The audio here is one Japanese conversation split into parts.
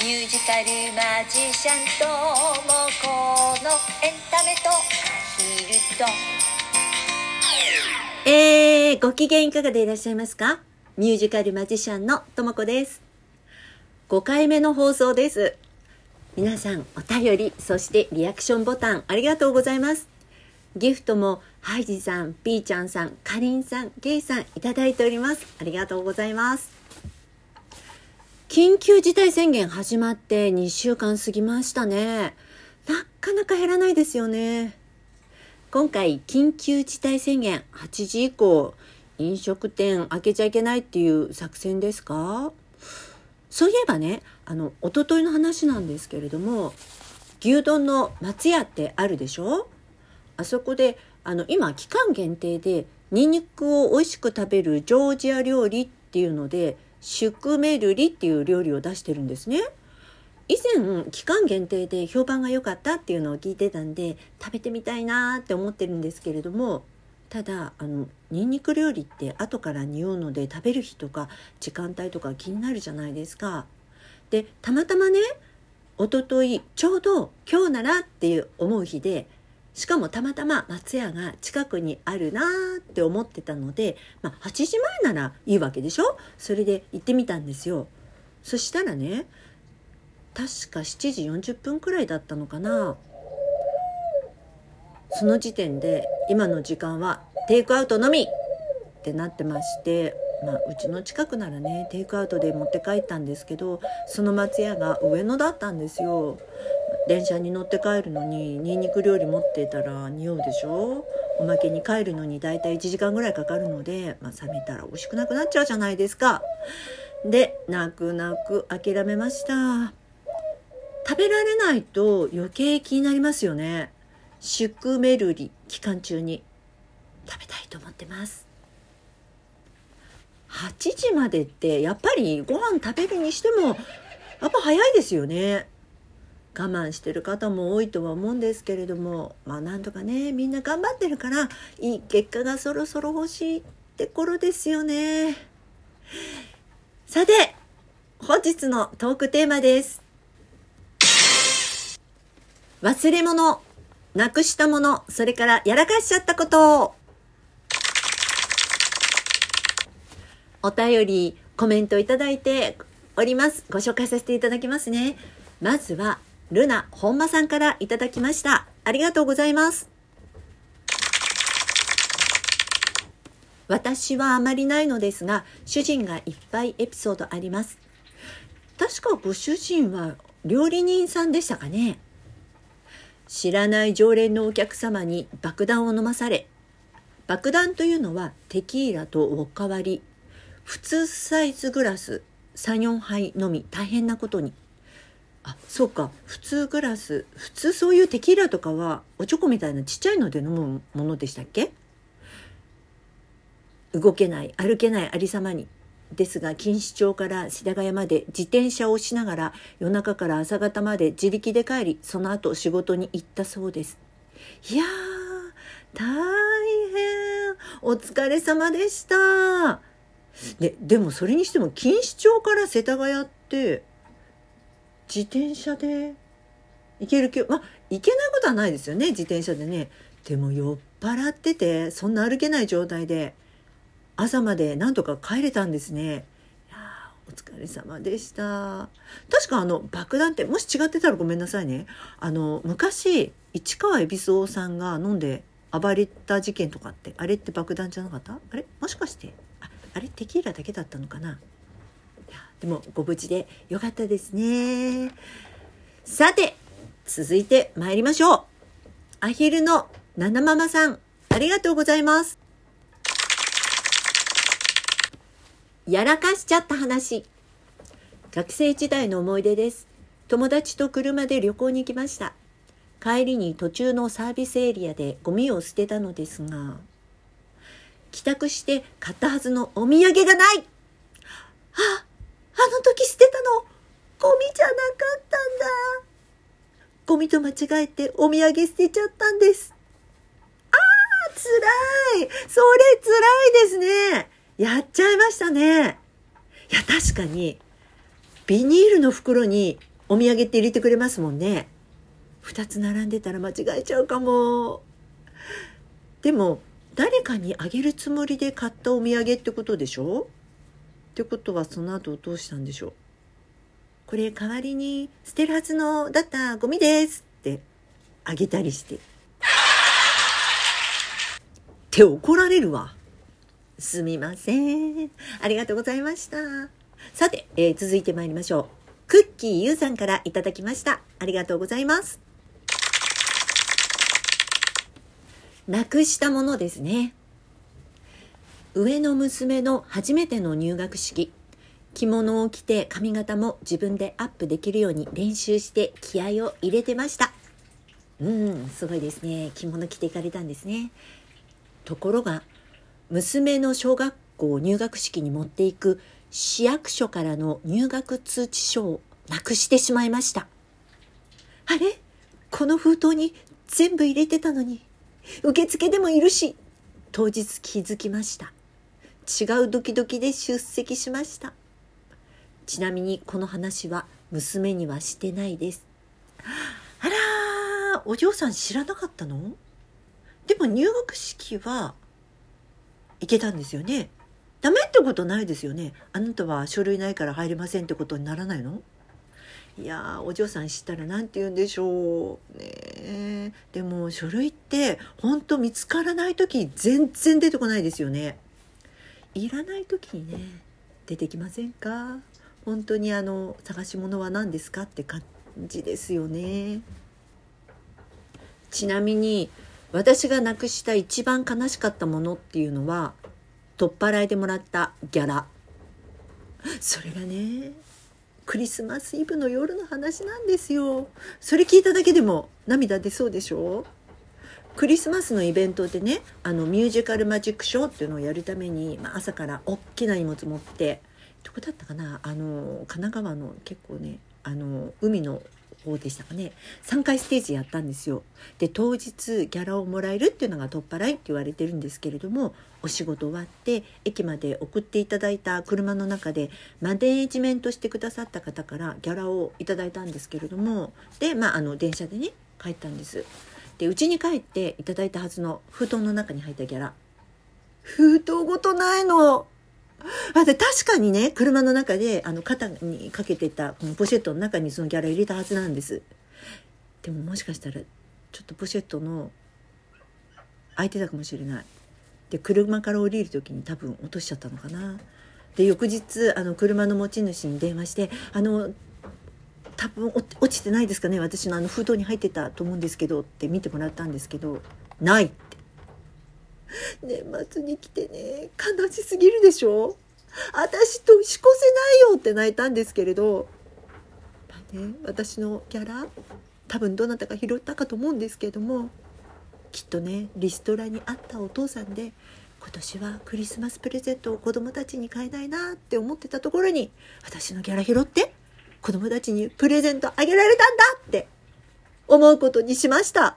ミュージカルマジシャンともこのエンタメとアヒルとえー、ご機嫌いかがでいらっしゃいますか？ミュージカルマジシャンのともこです。5回目の放送です。皆さん、お便り、そしてリアクションボタン、ありがとうございます。ギフトも、ハイジさん、ピーちゃんさん、かりんさん、ケイさん、いただいております。ありがとうございます。緊急事態宣言始まって2週間過ぎましたね。なかなか減らないですよね。今回緊急事態宣言8時以降飲食店開けちゃいけないっていう作戦ですか？そういえばねあの一昨日の話なんですけれども牛丼の松屋ってあるでしょ？あそこであの今期間限定でニンニクを美味しく食べるジョージア料理っていうのでシュクメルリっていう料理を出してるんですね。以前期間限定で評判が良かったっていうのを聞いてたんで食べてみたいなって思ってるんですけれどもただあのニンニク料理って後から匂うので食べる日とか時間帯とか気になるじゃないですか。でたまたまね一昨日ちょうど今日ならっていう思う日でしかもたまたま松屋が近くにあるなーって思ってたので、まあ、8時前ならいいわけでしょ？それで行ってみたんですよ。そしたらね確か7時40分くらいだったのかな。その時点で今の時間はテイクアウトのみ！ってなってまして、まあ、うちの近くならねテイクアウトで持って帰ったんですけどその松屋が上野だったんですよ。電車に乗って帰るのにニンニク料理持ってたら匂うでしょ？おまけに帰るのにだいたい1時間ぐらいかかるので、まあ、冷めたら美味しくなくなっちゃうじゃないですか。で泣く泣く諦めました。食べられないと余計気になりますよね。シュクメルリ期間中に。食べたいと思ってます。8時までってやっぱりご飯食べるにしてもやっぱ早いですよね。我慢してる方も多いとは思うんですけれどもまあなんとかねみんな頑張ってるからいい結果がそろそろ欲しいって頃ですよねさて本日のトークテーマです忘れ物、なくしたもの、それからやらかしちゃったこと。お便り、コメントいただいております。ご紹介させていただきますね。まずは、ルナ本間さんからいただきました。ありがとうございます。私はあまりないのですが、主人がいっぱいエピソードあります。確かご主人は料理人さんでしたかね。知らない常連のお客様に爆弾を飲まされ爆弾というのはテキーラとおかわり普通サイズグラス34杯のみ大変なことにあそうか。普通グラス。普通そういうテキーラとかはおチョコみたいなちっちゃいので飲むものでしたっけ？動けない。歩けない。ありさまに。ですが錦糸町から世田谷まで自転車をしながら夜中から朝方まで自力で帰りその後仕事に行ったそうです。いや大変。お疲れ様でした。ででもそれにしても錦糸町から世田谷って自転車で行ける気まあ行けないことはないですよね自転車でねでも酔っ払っててそんな歩けない状態で朝までなんとか帰れたんですね。いやお疲れ様でした。確かあの爆弾ってもし違ってたらごめんなさいね。あの昔市川海老蔵さんが飲んで暴れた事件とかってあれって爆弾じゃなかった？あれ？もしかして？ああれ？テキーラだけだったのかな？でもご無事でよかったですね。さて続いて参りましょう。アヒルのナナママさんありがとうございます。やらかしちゃった話。学生時代の思い出です。友達と車で旅行に行きました。帰りに途中のサービスエリアでゴミを捨てたのですが、帰宅して買ったはずのお土産がないあ、あの時捨てたの、ゴミじゃなかったんだ。ゴミと間違えてお土産捨てちゃったんです。ああ、辛い。それ辛いですね。やっちゃいましたね。いや、確かに、ビニールの袋にお土産って入れてくれますもんね。2つ並んでたら間違えちゃうかも。でも誰かにあげるつもりで買ったお土産ってことでしょ？ってことはその後どうしたんでしょう？これ代わりに捨てるはずのだったゴミですってあげたりして。って怒られるわ。すみません。ありがとうございました。さて、えー、続いて参りましょう。クッキーゆうさんからいただきました。ありがとうございます。なくしたものですね。上の娘の初めての入学式。着物を着て髪型も自分でアップできるように練習して気合を入れてました。うん、すごいですね。着物着ていかれたんですね。ところが、娘の小学校入学式に持っていく市役所からの入学通知書をなくしてしまいました。あれ？この封筒に全部入れてたのに、受付でもいるし、当日気づきました。違うドキドキで出席しました。ちなみにこの話は娘にはしてないです。あらお嬢さん知らなかったの？でも入学式は行けたんですよね。ダメってことないですよね。あなたは書類ないから入れませんってことにならないの？いやお嬢さん知ったら何て言うんでしょう。ねでも書類って本当見つからない時全然出てこないですよね。いらない時にね出てきませんか？本当にあの探し物は何ですかって感じですよね。ちなみに私がなくした一番悲しかったものっていうのは取っ払いでもらったギャラ。それがねクリスマスイブの夜の話なんですよ。それ聞いただけでも涙出そうでしょ？クリスマスのイベントでねあのミュージカルマジックショーっていうのをやるために、まあ、朝から大きな荷物持ってどこだったかな？あの神奈川の結構ねあの海の方でしたかね。3回ステージやったんですよ。で当日ギャラをもらえるっていうのが取っ払いって言われてるんですけれどもお仕事終わって駅まで送っていただいた車の中でマネージメントしてくださった方からギャラをいただいたんですけれどもでまああの電車でね帰ったんです。で家に帰っていただいたはずの封筒の中に入ったギャラ。封筒ごとないの。あで確かにね車の中であの肩にかけてたこのポシェットの中にそのギャラ入れたはずなんです。でももしかしたらちょっとポシェットの空いてたかもしれない。で車から降りる時に多分落としちゃったのかな。で翌日あの車の持ち主に電話して「あの多分落ちてないですかね私のあの封筒に入ってたと思うんですけど」って見てもらったんですけど「ない」って。年末に来てね悲しすぎるでしょ？私年越せないよって泣いたんですけれど、まあね、私のキャラ多分どなたか拾ったかと思うんですけれどもきっとねリストラにあったお父さんで今年はクリスマスプレゼントを子供たちに買えないなって思ってたところに私のギャラ拾って子供たちにプレゼントあげられたんだって思うことにしました。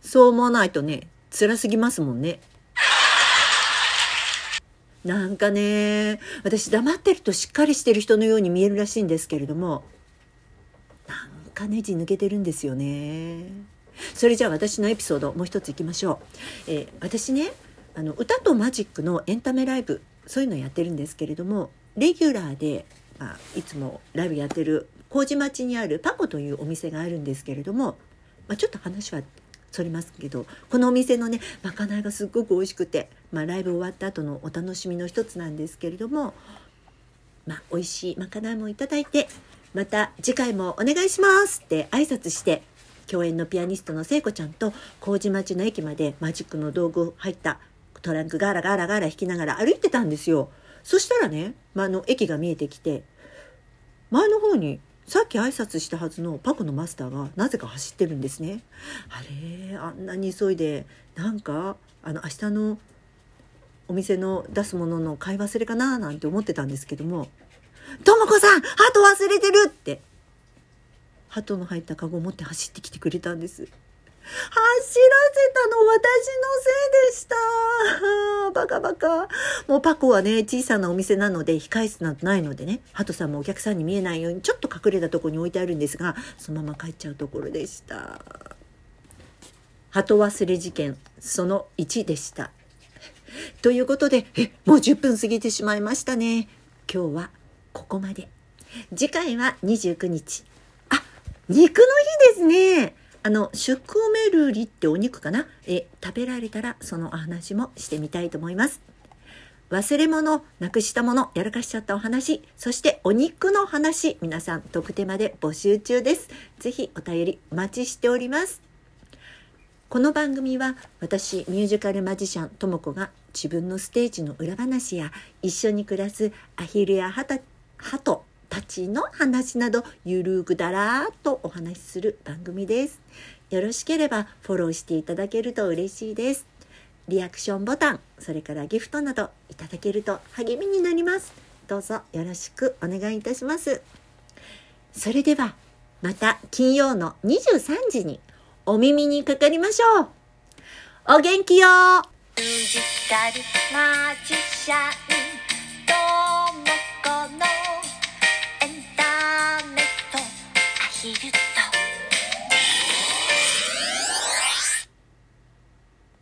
そう思わないとね、辛すぎますもんね。なんかね、私黙ってるとしっかりしてる人のように見えるらしいんですけれども、なんかネジ抜けてるんですよね。それじゃあ私のエピソードもう一ついきましょう。えー、私ね、あの歌とマジックのエンタメライブ、そういうのやってるんですけれども、レギュラーで、まあ、いつもライブやってる麹町にあるパコというお店があるんですけれども、まあ、ちょっと話はそりますけどこのお店のねまかないがすっごく美味しくて、まあ、ライブ終わった後のお楽しみの一つなんですけれども、まあ、美味しいまかないもいただいてまた次回もお願いしますって挨拶して共演のピアニストの聖子ちゃんと麹町の駅までマジックの道具入ったトランクガラガラガラ引きながら歩いてたんですよ。そしたらね、まあ、の駅が見えてきて前の方にさっき挨拶したはずのパコのマスターがなぜか走ってるんですね。あれあんなに急いでなんかあの明日のお店の出すものの買い忘れかななんて思ってたんですけども「とも子さん鳩忘れてる!」って鳩の入ったカゴを持って走ってきてくれたんです。走らせたの私のせいでした。バカバカ。もうパコはね、小さなお店なので、控え室なんてないのでね、ハトさんもお客さんに見えないように、ちょっと隠れたとこに置いてあるんですが、そのまま帰っちゃうところでした。鳩忘れ事件、その1でした。ということで、え、もう10分過ぎてしまいましたね。今日はここまで。次回は29日。あ、肉の日ですね。あの、シュクメルリってお肉かな？え、食べられたらそのお話もしてみたいと思います。忘れ物、なくしたもの、やらかしちゃったお話、そしてお肉の話、皆さん、特手まで募集中です。ぜひお便りお待ちしております。この番組は私ミュージカルマジシャンとも子が自分のステージの裏話や一緒に暮らすアヒルやハタハトたちの話などゆるくだらーっとお話しする番組です。よろしければフォローしていただけると嬉しいです。リアクションボタン、それからギフトなどいただけると励みになります。どうぞよろしくお願いいたします。それではまた金曜の23時にお耳にかかりましょう。お元気よミュージカルマジシャンとも